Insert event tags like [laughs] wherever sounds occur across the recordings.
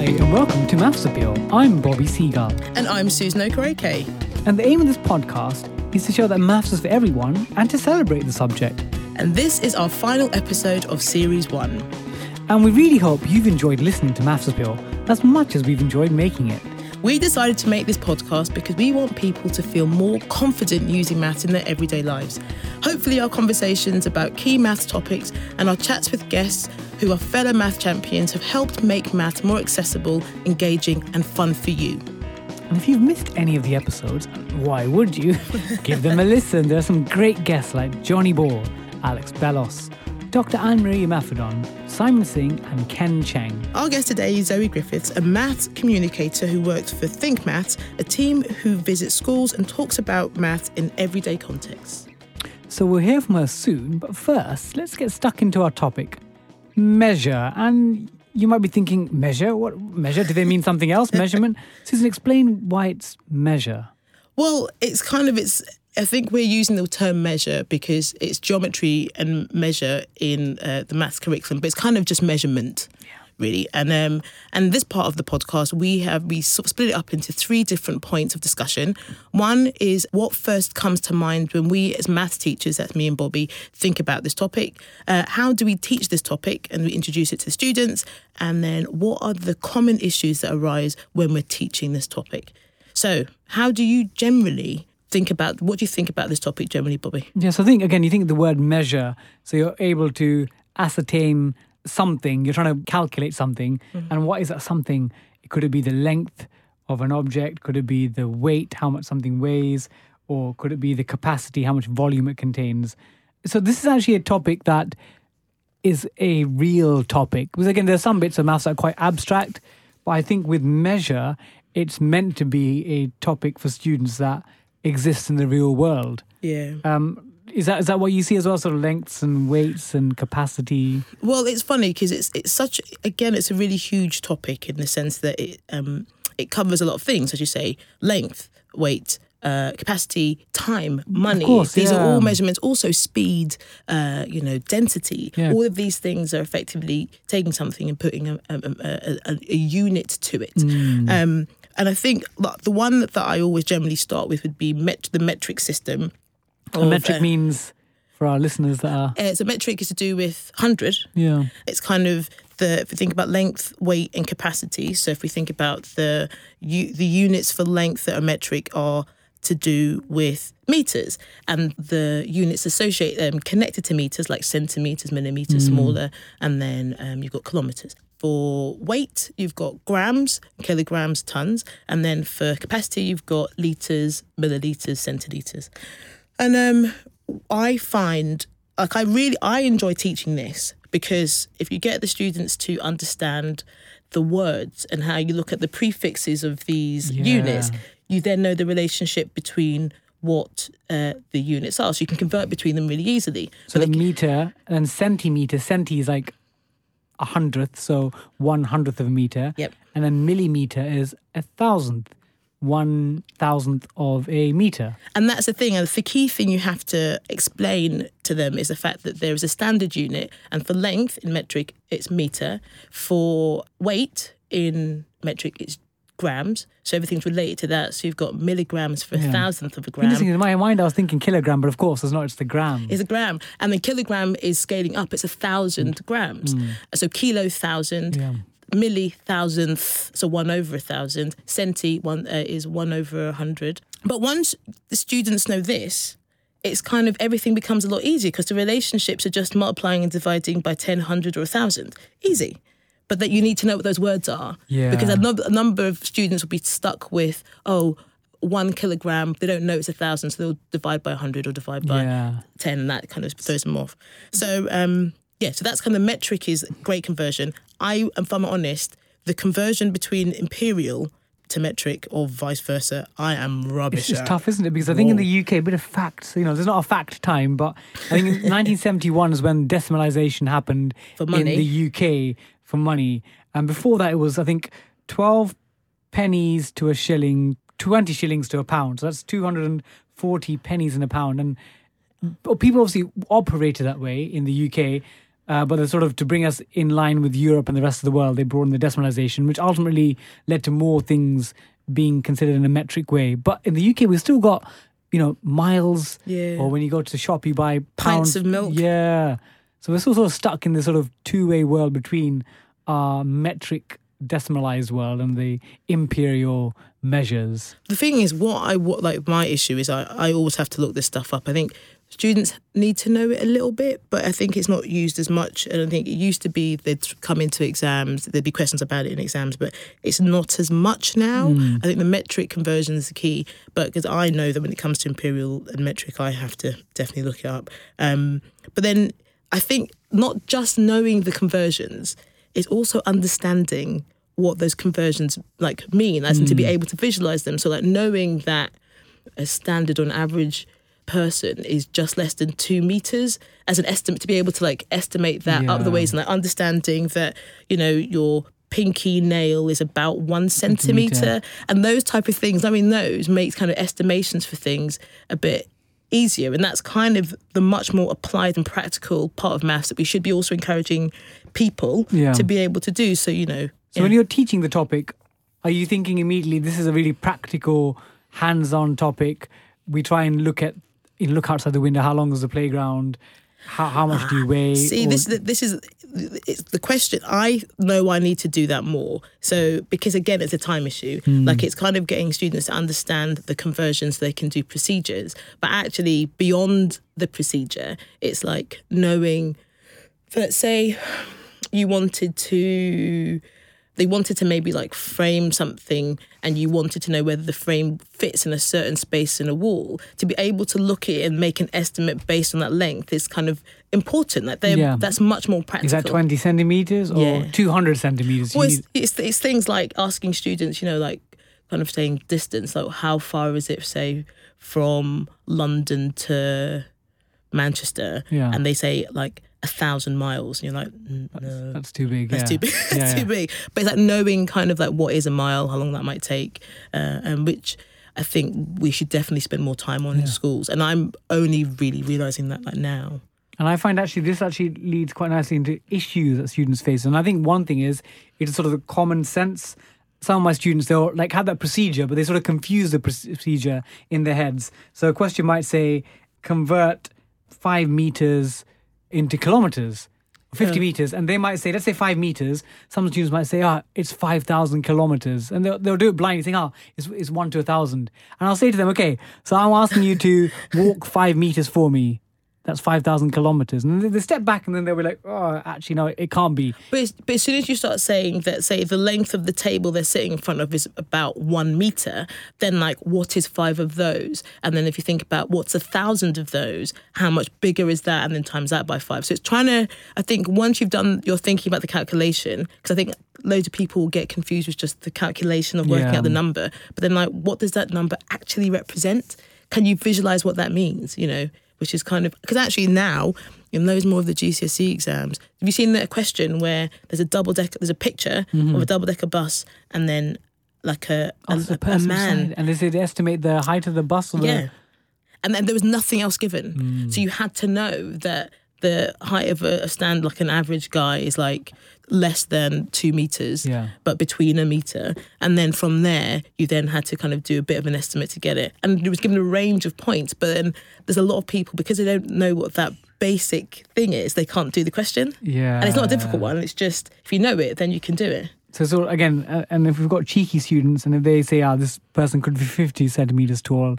Hi, and welcome to Maths Appeal. I'm Bobby Seagull, And I'm Susan Okereke. and the aim of this podcast is to show that maths is for everyone and to celebrate the subject. And this is our final episode of Series 1. And we really hope you've enjoyed listening to Maths Appeal as much as we've enjoyed making it. We decided to make this podcast because we want people to feel more confident using maths in their everyday lives. Hopefully, our conversations about key maths topics and our chats with guests who are fellow math champions have helped make math more accessible, engaging, and fun for you. And if you've missed any of the episodes, why would you? [laughs] Give them a listen. There are some great guests like Johnny Ball, Alex Bellos, Dr. Anne Marie Imafidon, Simon Singh, and Ken Cheng. Our guest today is Zoe Griffiths, a maths communicator who works for Think Maths, a team who visits schools and talks about maths in everyday contexts. So we'll hear from her soon, but first, let's get stuck into our topic measure. And you might be thinking, measure? What measure? Do they mean something else? Measurement? [laughs] Susan, explain why it's measure. Well, it's kind of it's. I think we're using the term measure because it's geometry and measure in uh, the maths curriculum, but it's kind of just measurement, really. And um, and this part of the podcast, we have we sort of split it up into three different points of discussion. One is what first comes to mind when we, as maths teachers, that's me and Bobby, think about this topic. Uh, how do we teach this topic and we introduce it to students? And then what are the common issues that arise when we're teaching this topic? So, how do you generally think about what do you think about this topic generally, Bobby? Yes, I think, again, you think the word measure, so you're able to ascertain something, you're trying to calculate something. And what is that something? Could it be the length of an object? Could it be the weight, how much something weighs? Or could it be the capacity, how much volume it contains? So, this is actually a topic that is a real topic. Because again, there's some bits of maths that are quite abstract, but I think with measure, it's meant to be a topic for students that exists in the real world. Yeah. Um, is that is that what you see as well? Sort of lengths and weights and capacity. Well, it's funny because it's it's such again, it's a really huge topic in the sense that it um it covers a lot of things, as you say, length, weight. Uh, capacity, time, money. course, these are all measurements. Also, speed, uh, you know, density. Yeah. All of these things are effectively taking something and putting a, a, a, a, unit to it. Hmm. Um, and I think the one that I always generally start with would be met- the metric system. A metric uh, means for our listeners that are uh, so metric is to do with hundred. yeah It's kind of the if we think about length, weight, and capacity. So if we think about the u- the units for length that are metric are to do with meters, and the units associate them connected to meters like centimeters, millimeters, smaller, and then um, you've got kilometers. For weight, you've got grams, kilograms, tons, and then for capacity, you've got liters, milliliters, centiliters. And um, I find like I really I enjoy teaching this because if you get the students to understand the words and how you look at the prefixes of these Yeah. units, you then know the relationship between what uh, the units are. So you can convert between them really easily. so the meter and centimeter centi is like a hundredth so one hundredth of a meter Yep. and then millimeter is a thousandth one thousandth of a meter And that's the thing. And the key thing you have to explain to them is the fact that there is a standard unit, and for length in metric, it's meter. For weight in metric, it's grams. So everything's related to that. So you've got milligrams for a Yeah. thousandth of a gram. interesting in my mind i was thinking kilogram but of course it's not it's the gram It's a gram, and the kilogram is scaling up. It's a thousand grams. Hmm. So kilo thousand, Yeah. Milli thousandth, so one over a thousand. Centi one uh, is one over a hundred. But once the students know this, it's kind of everything becomes a lot easier because the relationships are just multiplying and dividing by 10, 100, or a thousand. Easy. But that you need to know what those words are. Yeah. Because a, num- a number of students will be stuck with, oh, one kilogram, they don't know it's a thousand, so they'll divide by 100 or divide by yeah 10 and that kind of throws them off. So um yeah, so that's kind of the metric is great conversion. I if I'm honest, the conversion between imperial to metric or vice versa, I am rubbish It's just at. tough, isn't it? Because I think in the UK, a bit of facts, you know, there's not a fact time, but I think 1971 [laughs] is when decimalisation happened in the UK for money. And before that, it was, I think, 12 pennies to a shilling, 20 shillings to a pound. So that's 240 pennies in a pound. And people obviously operated that way in the UK. Uh, but they're sort of to bring us in line with Europe and the rest of the world, they brought in the decimalization, which ultimately led to more things being considered in a metric way. But in the UK, we've still got, you know, miles. Yeah. Or when you go to the shop, you buy Pints pounds of milk. Yeah. So we're still sort of stuck in this sort of two-way world between our metric decimalized world and the imperial measures. the thing is, what I what like my issue is, I I always have to look this stuff up. I think students need to know it a little bit, but I think it's not used as much. And I think it used to be they'd come into exams, there'd be questions about it in exams, but it's not as much now. I think the metric conversion is the key, but because I know that when it comes to imperial and metric, I have to definitely look it up. Um, but then I think not just knowing the conversions, it's also understanding what those conversions like mean, as in to be able to visualize them. So like knowing that a standard on average person is just less than two meters as an estimate to be able to like estimate that up the ways and like understanding that you know your pinky nail is about one centimeter. and those type of things i mean those makes kind of estimations for things a bit easier. And that's kind of the much more applied and practical part of maths that we should be also encouraging people Yeah. to be able to do. So you know So when you're teaching the topic, are you thinking immediately this is a really practical, hands-on topic? We try and look at you know, look outside the window. How long is the playground? How how much do you ah, weigh? See, Or- this this is it's the question. I know I need to do that more. So because again, it's a time issue. Hmm. Like it's kind of getting students to understand the conversions so they can do procedures, but actually beyond the procedure, it's like knowing. For let's say you wanted to they wanted to maybe like frame something and you wanted to know whether the frame fits in a certain space in a wall to be able to look at it and make an estimate based on that length is kind of important like Yeah. that's much more practical. is that twenty centimeters or Yeah. two hundred centimeters? Well, it's, need- it's, it's things like asking students you know like kind of saying distance like how far is it say from london to manchester Yeah. and they say like a thousand miles and you're like "Mm, no that's too big. That's yeah. too big. [laughs] That's yeah. too big. But it's like knowing kind of like what is a mile, how long that might take, uh, and which I think we should definitely spend more time on in schools. And I'm only really realizing that like now. And I find actually this actually leads quite nicely into issues that students face. And I think one thing is it's sort of the common sense. Some of my students they'll like have that procedure, but they sort of confuse the procedure in their heads. So a question might say convert five meters into kilometers. 50 Yeah. meters, and they might say, let's say five meters. Some students might say, ah, it's 5,000 kilometers. And they'll, they'll do it blindly, saying, ah, it's, it's one to a thousand. And I'll say to them, okay, so I'm asking you to [laughs] walk five meters for me. That's 5,000 kilometers. And they- step back and then they'll be like, oh, actually, no, it can't be. But, but as soon as you start saying that, say the length of the table they're sitting in front of is about one meter, then like what is five of those? And then if you think about what's a thousand of those, how much bigger is that? And then times that by five. So it's trying to, I think once you've done, you're thinking about the calculation, because I think loads of people get confused with just the calculation of working Yeah. out the number. But then like, what does that number actually represent? Can you visualize what that means? You know, which is kind of because actually now in those more of the GCSE exams, have you seen that question where there's a double decker, there's a picture of a double decker bus, and then like a Oh, a, a a man, and they say they estimate the height of the bus. Or the, yeah, and then there was nothing else given, Hmm. so you had to know that the height of a, a stand like an average guy is like less than two meters Yeah. but between a meter and then from there you then had to kind of do a bit of an estimate to get it and it was given a range of points but then there's a lot of people because they don't know what that basic thing is they can't do the question Yeah. and it's not a difficult one it's just if you know it then you can do it So, so again, uh, and if we've got cheeky students, and if they say, "Ah, this person could be fifty centimeters tall,"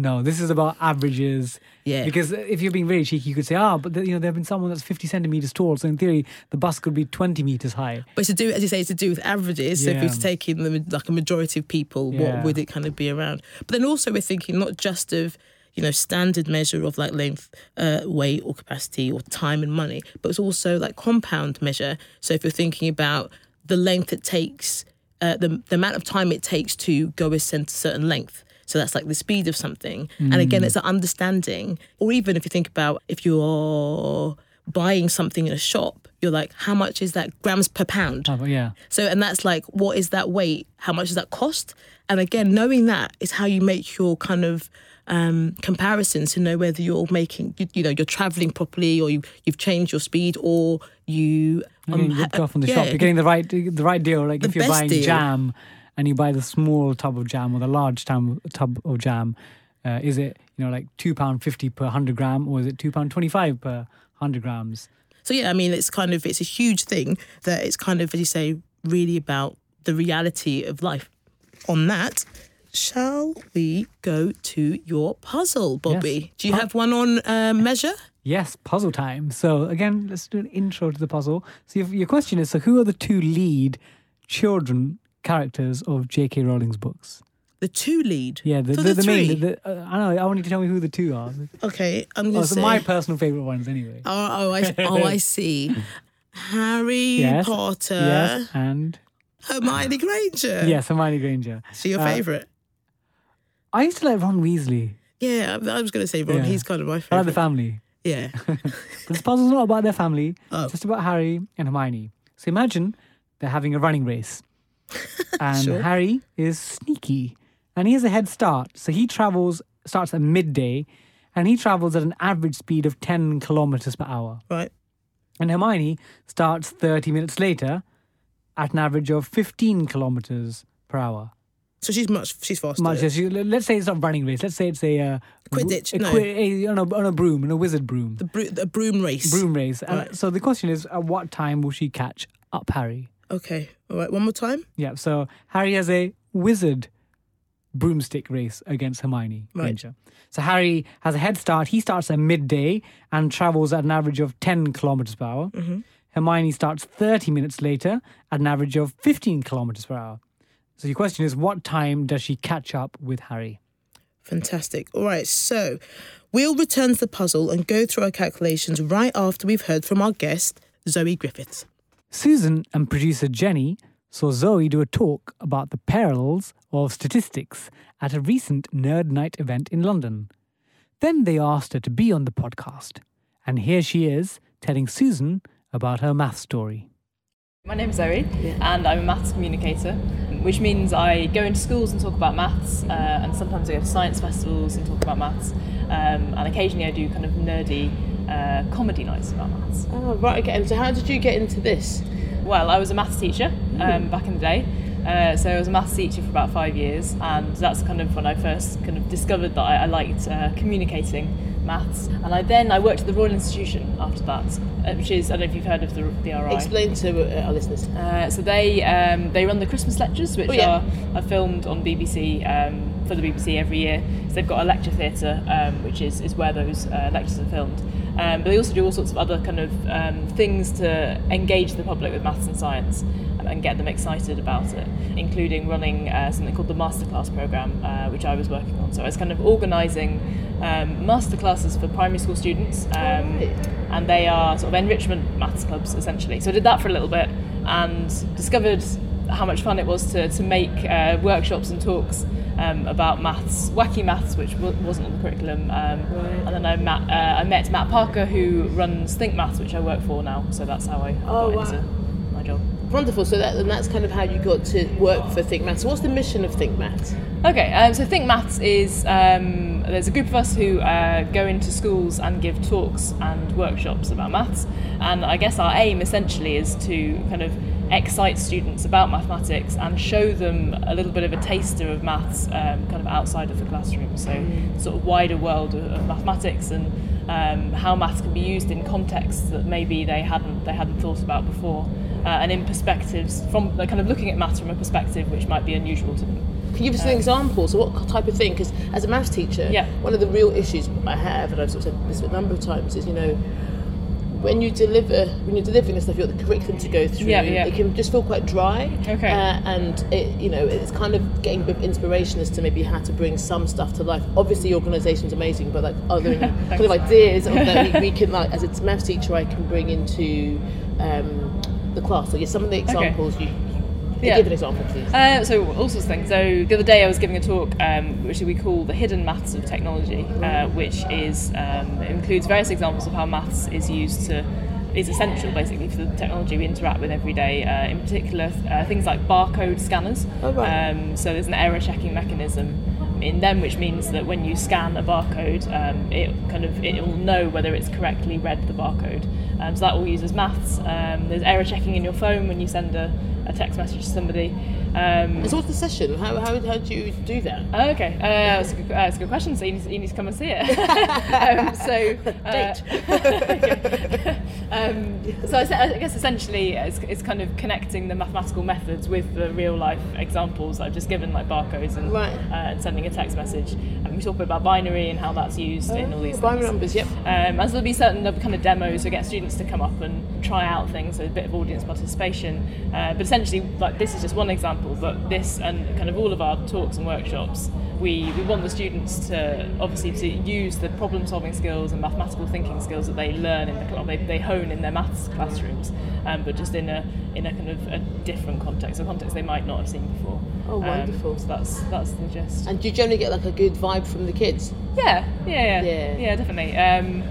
no, this is about averages. Yeah. Because if you're being very cheeky, you could say, "Ah, but the, you know, there have been someone that's fifty centimeters tall, so in theory, the bus could be twenty meters high." but it's to do as you say it's to do with averages Yeah. so if we're taking the like a majority of people Yeah. what would it kind of be around but then also we're thinking not just of you know standard measure of like length uh, weight or capacity or time and money but it's also like compound measure so if you're thinking about the length it takes uh, the, the amount of time it takes to go a certain length so that's like the speed of something and again it's mm. an understanding or even if you think about if you're buying something in a shop you're like how much is that grams per pound Oh, yeah. so, and that's like, what is that weight? How much does that cost? And again, knowing that is how you make your kind of um, comparisons to know whether you're making, you, you know, you're traveling properly or you, you've changed your speed or you. You're getting ripped off from the yeah, shop. You're getting the right the right deal. Like if you're buying deal. jam and you buy the small tub of jam or the large tam, tub of jam, uh, is it you know like two pound fifty per hundred gram or is it two pound twenty five per hundred grams? So yeah, I mean, it's kind of it's a huge thing that it's kind of, as you say, really about the reality of life. On that, shall we go to your puzzle, Bobby? Yes. Do you have one on uh, measure? Yes, puzzle time. So again, let's do an intro to the puzzle. So your, your question is: So who are the two lead children characters of J.K. Rowling's books? The two lead. Yeah, the, So the, the the main. The, uh, I know. I want you to tell me who the two are. [laughs] Okay, I'm Oh, gonna so say. my personal favorite ones, anyway. oh, oh, I, oh, I see. [laughs] Harry Yes, Potter, yes, and Hermione Granger. yes, Hermione Granger. So your Uh, favorite? I used to like Ron Weasley. Yeah, I I was going to say Ron. Yeah. He's kind of my favorite. I like the family. yeah. [laughs] This puzzle's not about their family. Oh. It's just about Harry and Hermione. So imagine they're having a running race. [laughs] And Sure. Harry is sneaky. And he has a head start. So he travels, starts at midday, and he travels at an average speed of 10 kilometers per hour. Right. And Hermione starts 30 minutes later at an average of 15 kilometers per hour. So she's much. She's faster. Much as you, let's say it's not a running race. Let's say it's a uh, Quidditch, a, no. a- on, a, on a broom, on a wizard broom. the, bro- the broom race. broom race. And Right. so the question is, at what time will she catch up Harry? Okay. All right. One more time. Yeah. So Harry has a wizard broomstick race against Hermione Right. Granger. So Harry has a head start. He starts at midday and travels at an average of 10 kilometers per hour. Mm-hmm. Hermione starts 30 minutes later at an average of 15 kilometers per hour. So your question is, what time does she catch up with Harry? Fantastic. All right. So we'll return to the puzzle and go through our calculations right after we've heard from our guest, Zoe Griffiths. Susan and producer Jenny saw Zoe do a talk about the perils of statistics at a recent Nerd Night event in London. Then they asked her to be on the podcast, and here she is telling Susan about her math story. My name's Zoe, and I'm a maths communicator, which means I go into schools and talk about maths, uh, and sometimes I go to science festivals and talk about maths, um, and occasionally I do kind of nerdy uh, comedy nights about maths. Oh, right. Okay. And so how did you get into this? Well, I was a maths teacher um, back in the day. Uh, so I was a maths teacher for about five years, and that's kind of when I first kind of discovered that I, I liked uh, communicating maths. And I then I worked at the Royal Institution after that, uh, which is I don't know if you've heard of the, the RI. Explain to uh, our listeners. Uh, so they um, they run the Christmas lectures, which Oh, yeah. are, are filmed on BBC um, for the BBC every year. So they've got a lecture theatre, um, which is, is where those uh, lectures are filmed. Um, but they also do all sorts of other kind of um, things to engage the public with maths and science and, and get them excited about it, including running uh, something called the masterclass program, uh, which I was working on. So I was kind of organising um, masterclasses for primary school students, um, and they are sort of enrichment maths clubs essentially. So I did that for a little bit and discovered how much fun it was to, to make uh, workshops and talks um, about maths, wacky maths, which w- wasn't on the curriculum. Um, And then I, met, uh, I met Matt Parker, who runs Think Maths, which I work for now. So that's how I Oh, got wow. into my job. Wonderful. So that and that's kind of how you got to work for Think Maths. What's the mission of Think Maths? Okay, um, so Think Maths is um, there's a group of us who uh, go into schools and give talks and workshops about maths, and I guess our aim essentially is to kind of excite students about mathematics and show them a little bit of a taster of maths um, kind of outside of the classroom. So sort of wider world of, of mathematics and um, how maths can be used in contexts that maybe they hadn't they hadn't thought about before, uh, and in perspectives from like, kind of looking at maths from a perspective which might be unusual to them. Can you give us an example? So, what type of thing? Because as a maths teacher, Yeah. one of the real issues I have, and I've sort of said this a number of times, is you know, when you deliver, when you're delivering the stuff, you've got the curriculum to go through. Yeah, yeah. It can just feel quite dry. Okay. Uh, and it, you know, it's kind of getting a bit of inspiration as to maybe how to bring some stuff to life. Obviously, your organisation's amazing, but like, [laughs] other kind of ideas that we, we can like, as a maths teacher, I can bring into um, the class? So, yeah, some of the examples you. Yeah. Give an example, please. Uh, so all sorts of things. So the other day I was giving a talk, um, which we call the hidden maths of technology, uh, which is um, includes various examples of how maths is used to is essential basically for the technology we interact with every day. Uh, in particular, uh, things like barcode scanners. Oh, right. um, so there's an error checking mechanism in them, which means that when you scan a barcode, um, it kind of it will know whether it's correctly read the barcode. Um, so that all uses maths. Um, there's error checking in your phone when you send a, a text message to somebody. Um, So what's the session? How, how, how do you do that? Oh, okay, uh, that's, a good, uh, that's a good question. So you need, you need to come and see it. [laughs] um, so, uh, [laughs] um, so I, I guess essentially it's, it's kind of connecting the mathematical methods with the real life examples I've just given, like barcodes and, Right. uh, and sending a text message. And we talk about binary and how that's used in all these Oh, Binary things. numbers, yep. Um, as there'll be certain kind of demos to get students to come up and try out things, so a bit of audience participation. Uh, but essentially, like this is just one example. But this and kind of all of our talks and workshops, we, we want the students to obviously to use the problem solving skills and mathematical thinking skills that they learn in the cl- they, they hone in their maths classrooms, um, but just in a in a kind of a different context, a context they might not have seen before. Oh, Um, wonderful. so that's that's the gist. And do you generally get like a good vibe from the kids? Yeah, yeah, yeah, Yeah. yeah, definitely. Um,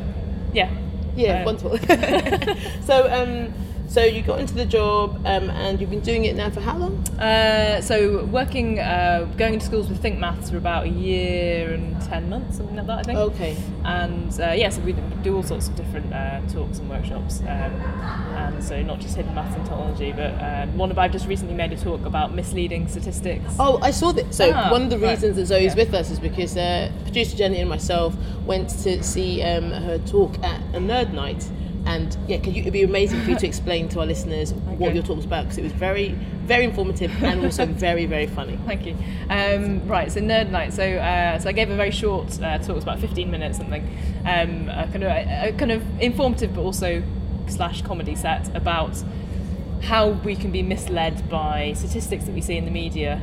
yeah. Yeah, Um, wonderful. [laughs] [laughs] so, um, so you got into the job, um, and you've been doing it now for how long? Uh, so working, uh, going to schools with Think Maths for about a year and ten months, something like that, I think. Okay. And uh, yeah, so we do all sorts of different uh, talks and workshops, um, and so not just hidden maths and technology, but um, one of I've just recently made a talk about misleading statistics. Oh, I saw that. So Ah, one of the right. reasons that Zoe's Yeah. with us is because uh, producer Jenny and myself went to see um, her talk at a nerd night. And yeah, could you, it'd be amazing for you to [laughs] explain to our listeners what your talk was about because it was very, very informative and also [laughs] very, very funny. Thank you. Um, right, so Nerd Night. So, uh, so I gave a very short uh, talk, it was about 15 minutes, something, um, a kind of a, a kind of informative but also slash comedy set about how we can be misled by statistics that we see in the media,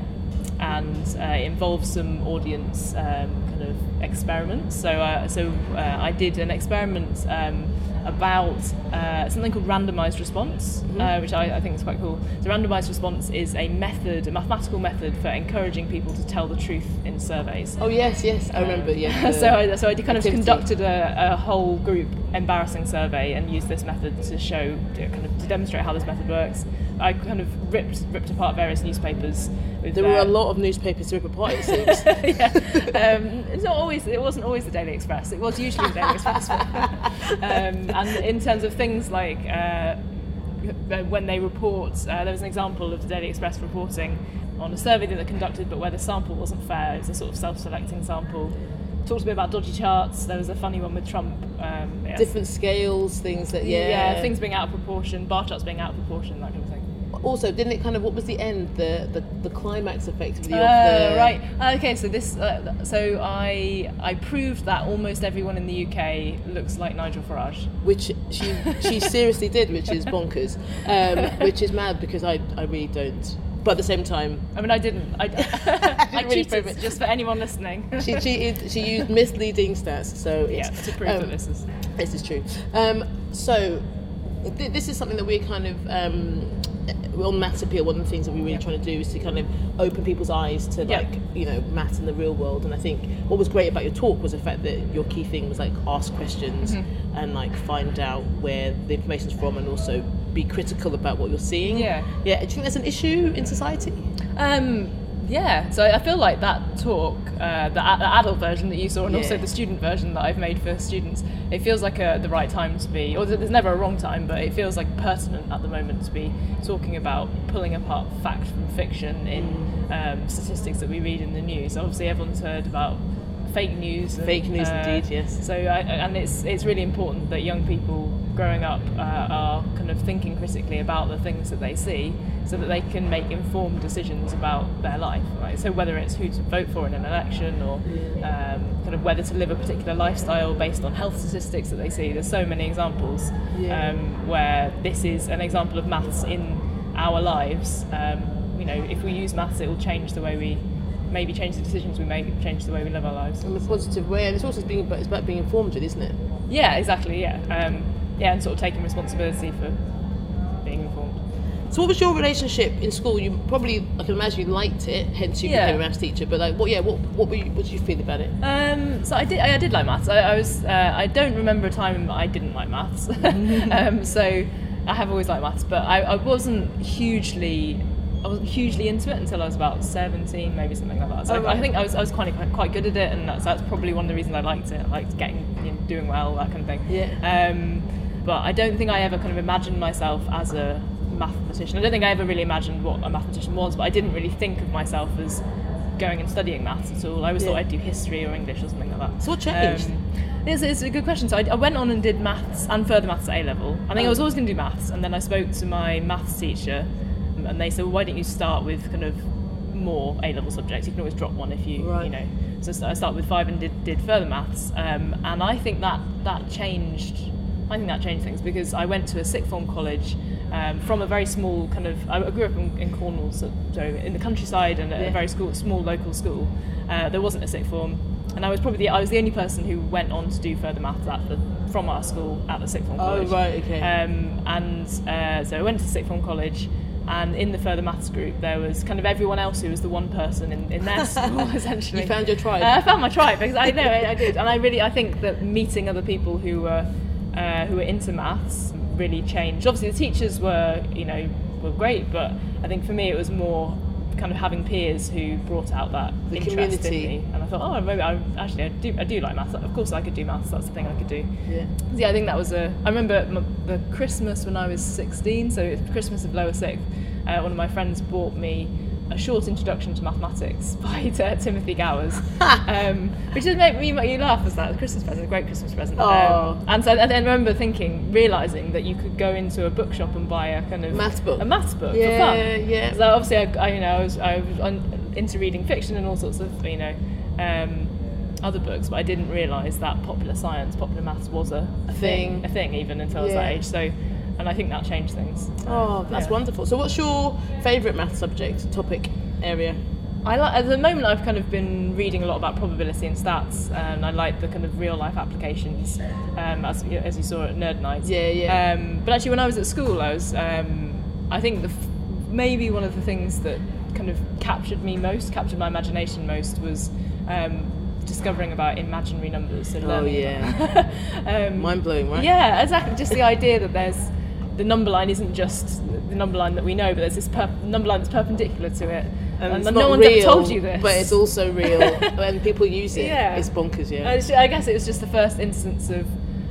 and uh, involves some audience um, kind of experiments. So, uh, so uh, I did an experiment. Um, about uh, something called randomized response, uh, which I, I think is quite cool. So, randomized response is a method, a mathematical method for encouraging people to tell the truth in surveys. Oh yes, yes, I remember. Yeah. [laughs] so, I, so I kind of activity. conducted a, a whole group embarrassing survey and used this method to show, to kind of to demonstrate how this method works. I kind of ripped ripped apart various newspapers. With, There were uh, a lot of newspapers to rip apart. It seems. [laughs] yeah. um, it's not always. It wasn't always the Daily Express. It was usually the Daily Express. [laughs] um, and in terms of things like uh, when they report, uh, there was an example of the Daily Express reporting on a survey that they conducted, but where the sample wasn't fair. It was a sort of self-selecting sample. Talked a bit about dodgy charts. There was a funny one with Trump. Um, yeah. Different scales, things that yeah. yeah, things being out of proportion, bar charts being out of proportion, that kind of thing. Also, didn't it kind of what was the end, the the, the climax effectively of the right. Okay, so this, uh, so I I proved that almost everyone in the UK looks like Nigel Farage. which she she [laughs] seriously did, which is bonkers, um, which is mad because I I really don't. But at the same time, I mean, I didn't. I, [laughs] I [laughs] really cheated, it. just for anyone listening. she cheated. She used misleading stats, so yeah, to prove um, that this is. This is true. Um, so, th- this is something that we're kind of um, on Maths Appeal. One of the things that we're really trying to do is to kind of open people's eyes to Yeah. like you know maths in the real world. And I think what was great about your talk was the fact that your key thing was like ask questions Mm-hmm. and like find out where the information's from, and also be critical about what you're seeing. Yeah. Yeah. Do you think that's an issue in society? Um, yeah, so I feel like that talk, uh, the, the adult version that you saw, and also the student version that I've made for students, it feels like a, the right time to be, or there's never a wrong time, but it feels like pertinent at the moment to be talking about pulling apart fact from fiction in um, statistics that we read in the news. Obviously, everyone's heard about fake news. And, Fake news uh, indeed, yes. So, I, and it's it's really important that young people growing up uh, are kind of thinking critically about the things that they see, so that they can make informed decisions about their life. Right. So whether it's who to vote for in an election, or um, kind of whether to live a particular lifestyle based on health statistics that they see. There's so many examples Yeah. um, where this is an example of maths in our lives. Um, you know, if we use maths, it will change the way we. Maybe change the decisions we make, change the way we live our lives. In a positive way, and it's also being it's about being informed, with, isn't it? Yeah, exactly. Yeah, um, yeah, and sort of taking responsibility for being informed. So, what was your relationship in school? You probably, I can imagine, you liked it, hence you Yeah. became a maths teacher. But like, what? Yeah, what? What, were you, what did you feel about it? Um, so I did. I did like maths. I, I was. Uh, I don't remember a time I didn't like maths. [laughs] [laughs] um, so I have always liked maths, but I, I wasn't hugely I wasn't hugely into it until I was about 17, maybe something like that. So Oh, I, right. I think I was, I was quite, quite good at it, and that's, that's probably one of the reasons I liked it. I liked getting, you know, doing well, that kind of thing. Yeah. Um, but I don't think I ever kind of imagined myself as a mathematician. I don't think I ever really imagined what a mathematician was, but I didn't really think of myself as going and studying maths at all. I always Yeah. thought I'd do history or English or something like that. So what changed? Um, it's, it's a good question. So I, I went on and did maths and further maths at A level. I think I was Oh. always going to do maths, and then I spoke to my maths teacher, and they said, well, "Why don't you start with kind of more A level subjects? You can always drop one if you, Right. you know." So I started with five and did, did further maths, um, and I think that that changed. I think that changed things because I went to a sixth form college um, from a very small kind of. I grew up in, in Cornwall, so, so in the countryside and at Yeah. a very school, small local school. Uh, there wasn't a sixth form, and I was probably the, I was the only person who went on to do further maths at the, from our school at the sixth form college. Oh, right, okay. Um, and uh, so I went to sixth form college. And in the further maths group, there was kind of everyone else who was the one person in, in their [laughs] school, [laughs] essentially. You found your tribe. Uh, I found my tribe because I know I, I did, and I really I think that meeting other people who were uh, who were into maths really changed. Obviously, the teachers were you know were great, but I think for me it was more kind of having peers who brought out that The interest community. in me. And I thought, oh, maybe I actually I do I do like maths. Of course, I could do maths. That's the thing I could do. yeah. Yeah, I think that was a. I remember m- the Christmas when I was 16, so it was Christmas of lower sixth. Uh, one of my friends bought me a short introduction to mathematics [laughs] by uh, Timothy Gowers, [laughs] um, which did make me you laugh as that a Christmas present, a great Christmas present. Um, and so and then I remember thinking, realizing that you could go into a bookshop and buy a kind of Maths book. a maths book Yeah, for fun. yeah. So obviously, I, I you know I was I was on, into reading fiction and all sorts of you know. Um, other books, but I didn't realise that popular science, popular maths was a, a Thing. thing, a thing even until I was that age. So, and I think that changed things. Oh, that's Yeah. wonderful. So, what's your favourite math subject, topic, area? I like at the moment I've kind of been reading a lot about probability and stats, and I like the kind of real life applications, um, as as you saw at Nerd Nights. Yeah, yeah. Um, but actually, when I was at school, I was um, I think the f- maybe one of the things that kind of captured me most, captured my imagination most, was. Um, discovering about imaginary numbers and Oh, learning yeah. um, [laughs] Mind blowing, right? Yeah, exactly. Just the idea that there's the number line isn't just the number line that we know, but there's this per- number line that's perpendicular to it, And, it's no not one's real, ever told you this. but it's also real. [laughs] when people use it, Yeah. it's bonkers. Yeah. I guess it was just the first instance of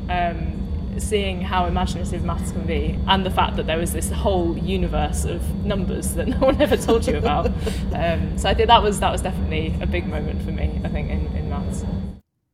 um, seeing how imaginative maths can be, and the fact that there was this whole universe of numbers that [laughs] no one ever told you about. [laughs] um, so I think that was that was definitely a big moment for me. I think in, in maths.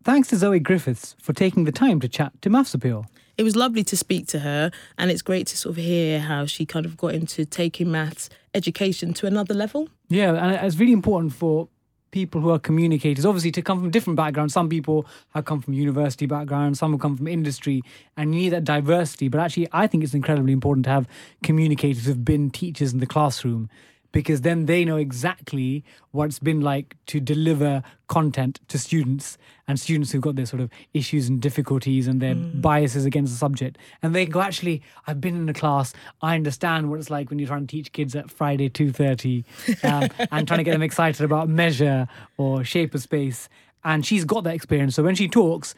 Thanks to Zoe Griffiths for taking the time to chat to Maths Appeal. It was lovely to speak to her, and it's great to sort of hear how she kind of got into taking maths education to another level. Yeah, and it's really important for people who are communicators, obviously, to come from different backgrounds. Some people have come from university backgrounds, some have come from industry, and you need that diversity. But actually, I think it's incredibly important to have communicators who've been teachers in the classroom because then they know exactly what it's been like to deliver content to students and students who've got their sort of issues and difficulties and their biases against the subject. And they go, actually, I've been in a class. I understand what it's like when you're trying to teach kids at Friday 2.30 [laughs] um, and trying to get them excited about measure or shape of space. And she's got that experience. So when she talks,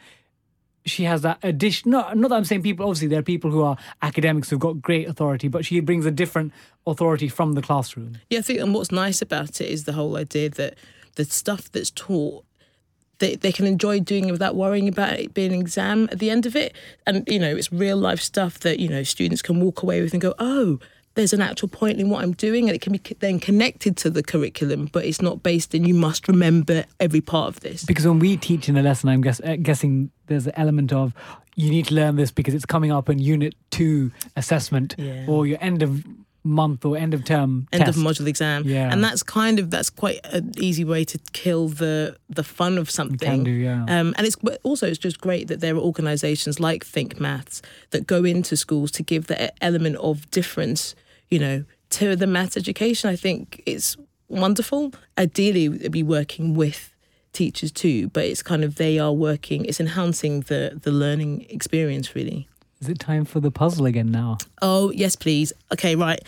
she has that addition. Not, not that I'm saying people, obviously, there are people who are academics who've got great authority, but she brings a different authority from the classroom. Yeah, I think, and what's nice about it is the whole idea that the stuff that's taught, they, they can enjoy doing it without worrying about it being an exam at the end of it. And, you know, it's real life stuff that, you know, students can walk away with and go, oh, there's an actual point in what I'm doing, and it can be then connected to the curriculum, but it's not based in you must remember every part of this. Because when we teach in a lesson, I'm guess, uh, guessing there's an element of you need to learn this because it's coming up in unit two assessment Yeah. or your end of month or end of term end test. of module exam. Yeah. And that's kind of that's quite an easy way to kill the the fun of something. can do, yeah. Um, and it's but also it's just great that there are organisations like Think Maths that go into schools to give the element of difference, you know, to the maths education. I think it's wonderful. Ideally, they'd be working with teachers too, but it's kind of they are working. It's enhancing the the learning experience really. Is it time for the puzzle again now? Oh, yes, please. Okay, right.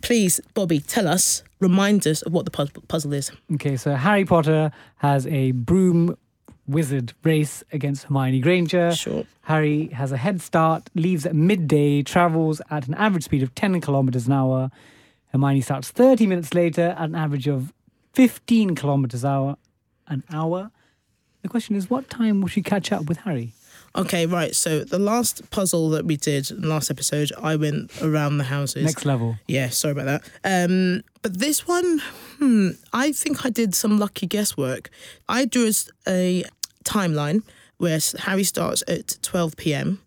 Please, Bobby, tell us, remind us of what the puzzle is. Okay, so Harry Potter has a broom wizard race against Hermione Granger. Sure. Harry has a head start, leaves at midday, travels at an average speed of 10 kilometers an hour. Hermione starts 30 minutes later at an average of 15 kilometers hour an hour. The question is, what time will she catch up with Harry? Okay, right. So the last puzzle that we did in the last episode, I went around the houses. Next level. Yeah, sorry about that. Um, but this one, hmm, I think I did some lucky guesswork. I drew a timeline where Harry starts at 12 p.m.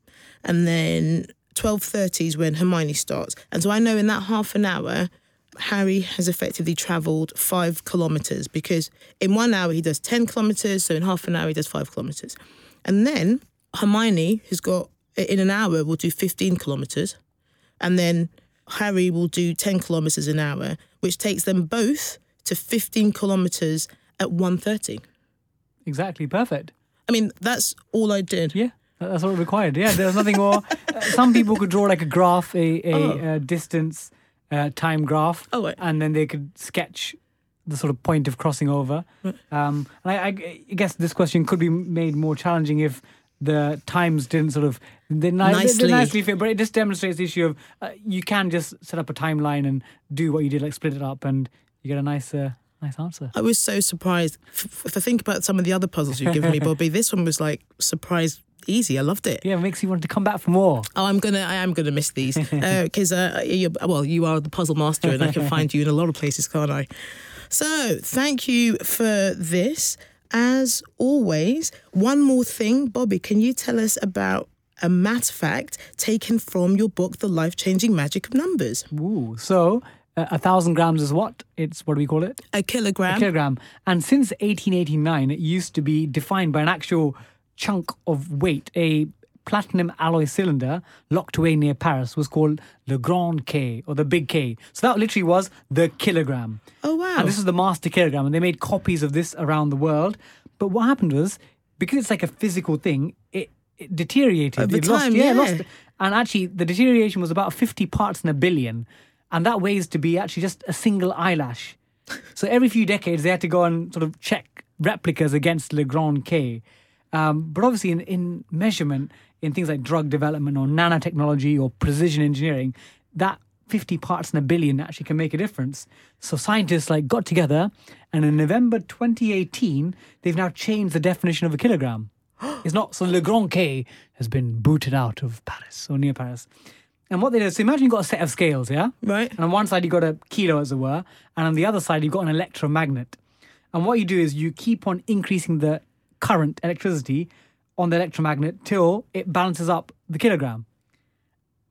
and then 12.30 is when Hermione starts. And so I know in that half an hour, Harry has effectively travelled five kilometres because in one hour he does 10 kilometres, so in half an hour he does five kilometres. And then Hermione has got, in an hour, will do 15 kilometres. And then Harry will do 10 kilometres an hour, which takes them both to 15 kilometres at 1.30. Exactly, perfect. I mean, that's all I did. Yeah, that's all it required. Yeah, there's nothing more. [laughs] Uh, Some people could draw like a graph, a, a, Oh. uh distance uh, time graph, Oh, wait. and then they could sketch the sort of point of crossing over. Um, and I, I guess this question could be made more challenging if the times didn't sort of they, ni- they- they Nicely. nicely fit, but it just demonstrates the issue of uh, you can just set up a timeline and do what you did, like split it up, and you get a nice, uh, nice answer. I was so surprised. If I think about some of the other puzzles you've given me, [laughs] Bobby, this one was like surprise easy. I loved it. Yeah, it makes you want to come back for more. Oh, I'm gonna, I am gonna miss these [laughs] because, uh, you well, you are the puzzle master, and I can find you in a lot of places, can't I? So, thank you for this. As always, one more thing, Bobby, can you tell us about a math fact taken from your book, The Life Changing Magic of Numbers? Ooh, so uh, Uh, a thousand grams is what? It's what do we call it? A kilogram. a kilogram. And since 1889, it used to be defined by an actual chunk of weight. A platinum alloy cylinder locked away near Paris was called Le Grand K or the Big K. So that literally was the kilogram. oh wow! And this is the master kilogram, and they made copies of this around the world. But what happened was, because it's like a physical thing, it, it deteriorated. Over it lost, time, yeah, yeah. it lost. And actually, the deterioration was about 50 parts in a billion. And that weighs to be actually just a single eyelash. So every few decades, they had to go and sort of check replicas against Le Grand K. Um, but obviously, in, in measurement, in things like drug development or nanotechnology or precision engineering, that 50 parts in a billion actually can make a difference. So scientists like got together, and in November 2018, they've now changed the definition of a kilogram. [gasps] It's not so Le Grand K has been booted out of Paris or near Paris. And what they do, so imagine you've got a set of scales, yeah? Right. And on one side, you've got a kilo, as it were, and on the other side, you've got an electromagnet. And what you do is you keep on increasing the current, electricity, on the electromagnet till it balances up the kilogram.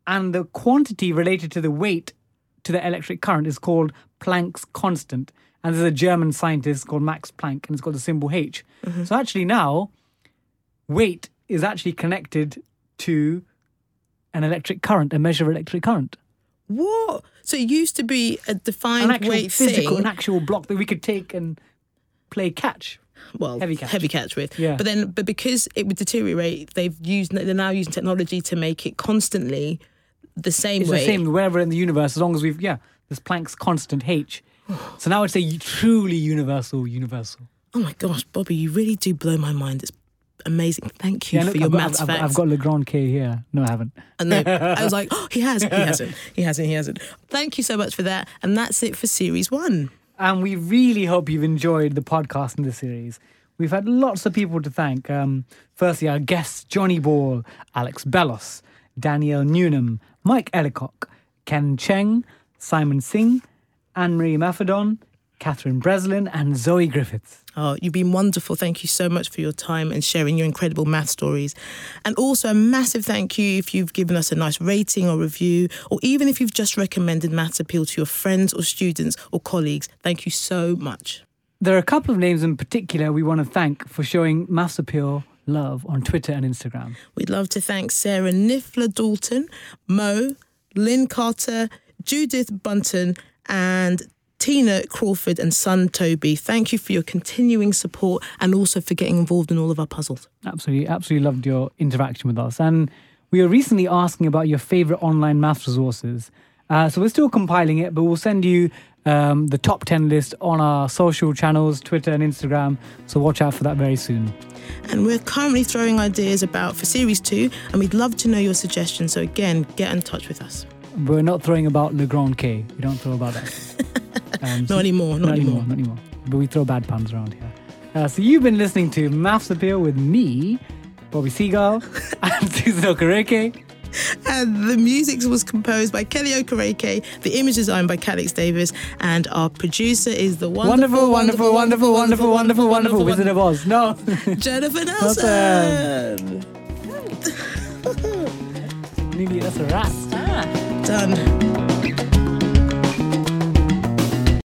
And the quantity related to the weight to the electric current is called Planck's constant. And there's a German scientist called Max Planck, and it's got the symbol H. Mm-hmm. So actually, now, weight is actually connected to an electric current, a measure of electric current. What? So it used to be a defined an actual weight physical, thing. an actual block that we could take and play catch. well, Heavy catch, heavy catch. catch, with. Yeah. But then, but because it would deteriorate, they've used they're now using technology to make it constantly the same It's way. the same wherever in the universe, as long as we've yeah, there's Planck's constant H. [sighs] So now it's a truly universal, universal. Oh my gosh, Bobby, you really do blow my mind. It's amazing. Thank you Yeah, for look, your I've, got, maths I've, facts. I've got Le Grand K here. No, I haven't. And then I was like, [laughs] oh, he has. He hasn't. He hasn't. He hasn't. Thank you so much for that. And that's it for series one. And we really hope you've enjoyed the podcast in this series. We've had lots of people to thank. Um, firstly, our guests Johnny Ball, Alex Bellos, Danielle Newnham, Mike Ellicock, Ken Cheng, Simon Singh, Anne Marie Imafidon, Catherine Breslin, and Zoe Griffiths. Oh, you've been wonderful. Thank you so much for your time and sharing your incredible math stories. And also a massive thank you if you've given us a nice rating or review, or even if you've just recommended Maths Appeal to your friends or students or colleagues. Thank you so much. There are a couple of names in particular we want to thank for showing Maths Appeal love on Twitter and Instagram. We'd love to thank Sarah Niffler Dalton, Mo, Lynn Carter, Judith Bunton, and Tina Crawford and son Toby. Thank you for your continuing support and also for getting involved in all of our puzzles. Absolutely, absolutely loved your interaction with us. And we were recently asking about your favorite online math resources. Uh, so we're still compiling it, but we'll send you um, the top 10 list on our social channels, Twitter and Instagram. So watch out for that very soon. And we're currently throwing ideas about for series two, and we'd love to know your suggestions. So again, get in touch with us. We're not throwing about Le Grand K. We don't throw about that. [laughs] Um, so- Not anymore. Not, not anymore. Not anymore. But we throw bad puns around here. Uh, so you've been listening to Maths Appeal with me, Bobby Seagull, [laughs] and Susan Okereke. And the music was composed by Kelly Okereke, the image design by Calix Davis, and our producer is the Wonderful, wonderful, wonderful, wonderful, wonderful, wonderful, wonderful, Wizard of Oz. No. [laughs] Jennifer Nelson. Nelson. Nearly, that's a wrap. Done.